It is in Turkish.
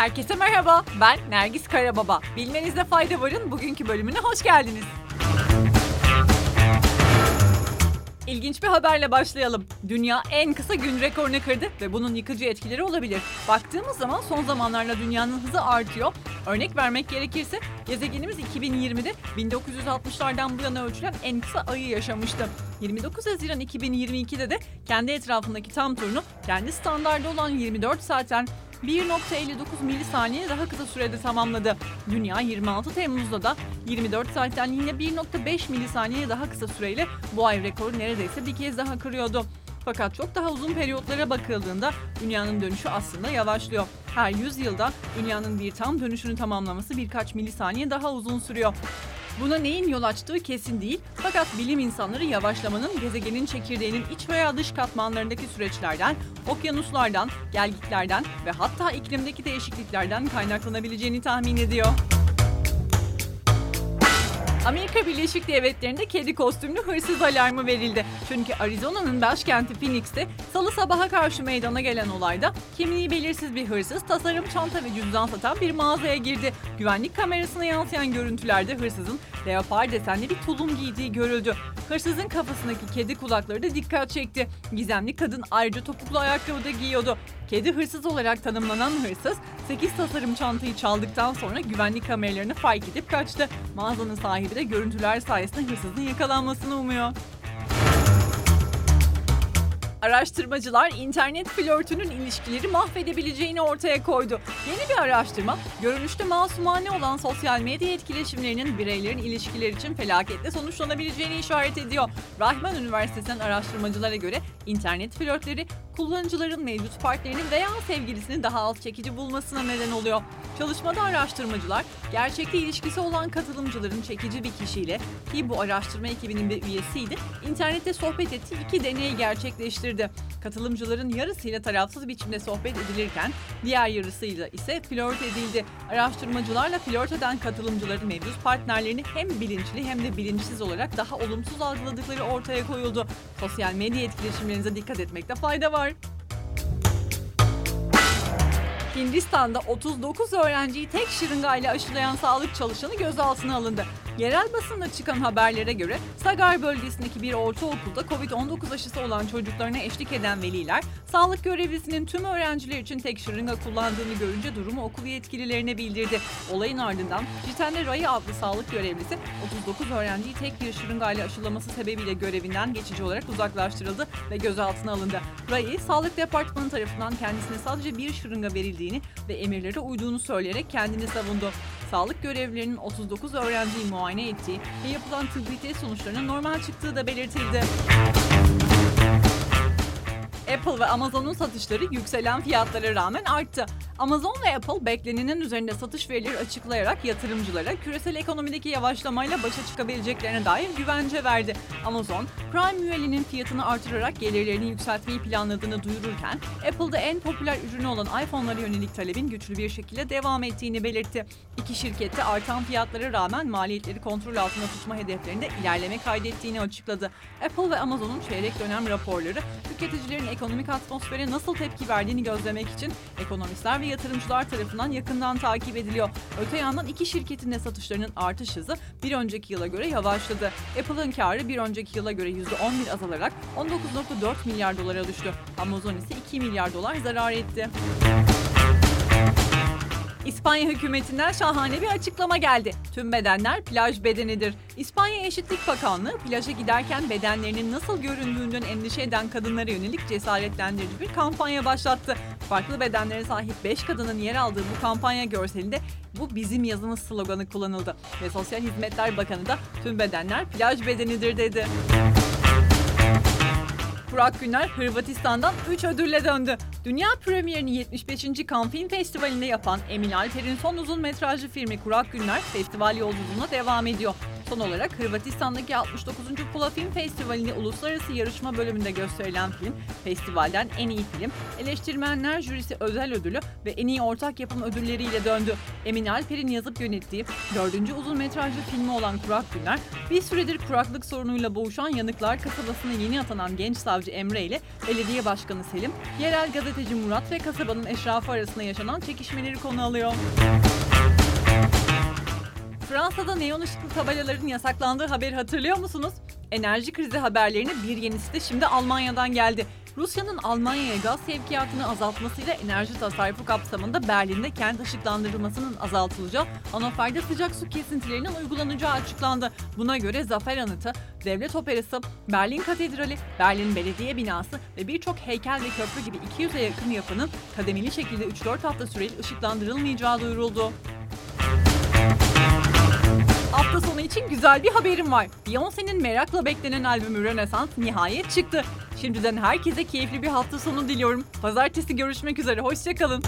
Herkese merhaba, ben Nergis Karababa. Bilmenizde fayda varın bugünkü bölümüne hoş geldiniz. İlginç bir haberle başlayalım. Dünya en kısa gün rekorunu kırdı ve bunun yıkıcı etkileri olabilir. Baktığımız zaman son zamanlarda dünyanın hızı artıyor. Örnek vermek gerekirse gezegenimiz 2020'de 1960'lardan bu yana ölçülen en kısa ayı yaşamıştı. 29 Haziran 2022'de de kendi etrafındaki tam turunu kendi standardı olan 24 saatten 1.59 milisaniye daha kısa sürede tamamladı. Dünya 26 Temmuz'da da 24 saatten yine 1.5 milisaniye daha kısa süreyle bu ay rekoru neredeyse bir kez daha kırıyordu. Fakat çok daha uzun periyotlara bakıldığında dünyanın dönüşü aslında yavaşlıyor. Her 100 yılda dünyanın bir tam dönüşünü tamamlaması birkaç milisaniye daha uzun sürüyor. Buna neyin yol açtığı kesin değil fakat bilim insanları yavaşlamanın gezegenin çekirdeğinin iç veya dış katmanlarındaki süreçlerden, okyanuslardan, gelgitlerden ve hatta iklimdeki değişikliklerden kaynaklanabileceğini tahmin ediyor. Amerika Birleşik Devletleri'nde kedi kostümlü hırsız alarmı verildi. Çünkü Arizona'nın başkenti Phoenix'te salı sabaha karşı meydana gelen olayda kimliği belirsiz bir hırsız tasarım çanta ve cüzdan satan bir mağazaya girdi. Güvenlik kamerasına yansıyan görüntülerde hırsızın leopar desenli bir tulum giydiği görüldü. Hırsızın kafasındaki kedi kulakları da dikkat çekti. Gizemli kadın ayrıca topuklu ayakkabı da giyiyordu. Kedi hırsız olarak tanımlanan hırsız 8 tasarım çantayı çaldıktan sonra güvenlik kameralarını fark edip kaçtı. Mağazanın sahibi de görüntüler sayesinde hırsızın yakalanmasını umuyor. Araştırmacılar internet flörtünün ilişkileri mahvedebileceğini ortaya koydu. Yeni bir araştırma, görünüşte masumane olan sosyal medya etkileşimlerinin bireylerin ilişkiler için felaketle sonuçlanabileceğini işaret ediyor. Rahman Üniversitesi'nin araştırmacılara göre internet flörtleri kullanıcıların mevcut partnerini veya sevgilisini daha az çekici bulmasına neden oluyor. Çalışmada araştırmacılar gerçekte ilişkisi olan katılımcıların çekici bir kişiyle ki bu araştırma ekibinin bir üyesiydi, internette sohbet ettiği iki deneyi gerçekleştirdi. Katılımcıların yarısıyla tarafsız biçimde sohbet edilirken diğer yarısıyla ise flört edildi. Araştırmacılarla flört eden katılımcıların mevcut partnerlerini hem bilinçli hem de bilinçsiz olarak daha olumsuz algıladıkları ortaya koyuldu. Sosyal medya etkileşimlerinize dikkat etmekte fayda var. Hindistan'da 39 öğrenciyi tek şırıngayla aşılayan sağlık çalışanı gözaltına alındı. Yerel basında çıkan haberlere göre Sagar bölgesindeki bir ortaokulda Covid-19 aşısı olan çocuklarına eşlik eden veliler, sağlık görevlisinin tüm öğrenciler için tek şırınga kullandığını görünce durumu okul yetkililerine bildirdi. Olayın ardından Jitendra Ray adlı sağlık görevlisi 39 öğrenciyi tek bir şırıngayla aşılaması sebebiyle görevinden geçici olarak uzaklaştırıldı ve gözaltına alındı. Ray, sağlık departmanı tarafından kendisine sadece bir şırınga verildiğini ve emirlere uyduğunu söyleyerek kendini savundu. Sağlık görevlilerinin 39 öğrenciyi muayene ettiği ve yapılan tıbbi test sonuçlarının normal çıktığı da belirtildi. Apple ve Amazon'un satışları yükselen fiyatlara rağmen arttı. Amazon ve Apple beklenenin üzerinde satış verileri açıklayarak yatırımcılara küresel ekonomideki yavaşlamayla başa çıkabileceklerine dair güvence verdi. Amazon, Prime üyeliğinin fiyatını artırarak gelirlerini yükseltmeyi planladığını duyururken, Apple'da en popüler ürünü olan iPhone'lara yönelik talebin güçlü bir şekilde devam ettiğini belirtti. İki şirkette artan fiyatlara rağmen maliyetleri kontrol altında tutma hedeflerinde ilerleme kaydettiğini açıkladı. Apple ve Amazon'un çeyrek dönem raporları tüketicilerin ekonomik atmosfere nasıl tepki verdiğini gözlemek için ekonomistler ve yatırımcılar tarafından yakından takip ediliyor. Öte yandan iki şirketin de satışlarının artış hızı bir önceki yıla göre yavaşladı. Apple'ın karı bir önceki yıla göre %11 azalarak 19.4 milyar dolara düştü. Amazon ise 2 milyar dolar zarar etti. İspanya hükümetinden şahane bir açıklama geldi. Tüm bedenler plaj bedenidir. İspanya Eşitlik Bakanlığı plaja giderken bedenlerinin nasıl göründüğünden endişe eden kadınlara yönelik cesaretlendirici bir kampanya başlattı. Farklı bedenlere sahip 5 kadının yer aldığı bu kampanya görselinde bu bizim yazımız sloganı kullanıldı. Ve Sosyal Hizmetler Bakanı da tüm bedenler plaj bedenidir dedi. Burak Güner Hırvatistan'dan 3 ödülle döndü. Dünya premierini 75. Cannes Film Festivali'nde yapan Emin Alper'in son uzun metrajlı filmi Kurak Günler festival yolculuğuna devam ediyor. Son olarak Hırvatistan'daki 69. Pula Film Festivali'nde uluslararası yarışma bölümünde gösterilen film, festivalden en iyi film, eleştirmenler jürisi özel ödülü ve en iyi ortak yapım ödülleriyle döndü. Emin Alper'in yazıp yönettiği dördüncü uzun metrajlı filmi olan Kurak Günler, bir süredir kuraklık sorunuyla boğuşan Yanıklar kasabasına yeni atanan genç savcı Emre ile belediye başkanı Selim, yerel gazeteci Murat ve kasabanın eşrafı arasında yaşanan çekişmeleri konu alıyor. Fransa'da neon ışıklı tabelaların yasaklandığı haberi hatırlıyor musunuz? Enerji krizi haberlerini bir yenisi de şimdi Almanya'dan geldi. Rusya'nın Almanya'ya gaz sevkiyatını azaltmasıyla enerji tasarrufu kapsamında Berlin'de kent ışıklandırılmasının azaltılacağı, Hannover'de sıcak su kesintilerinin uygulanacağı açıklandı. Buna göre Zafer Anıtı, Devlet Operası, Berlin Katedrali, Berlin Belediye Binası ve birçok heykel ve köprü gibi 200'e yakın yapının kademeli şekilde 3-4 hafta süreli ışıklandırılmayacağı duyuruldu. Hafta sonu için güzel bir haberim var. Beyoncé'nin merakla beklenen albümü Rönesans nihayet çıktı. Şimdiden herkese keyifli bir hafta sonu diliyorum. Pazartesi görüşmek üzere, hoşçakalın.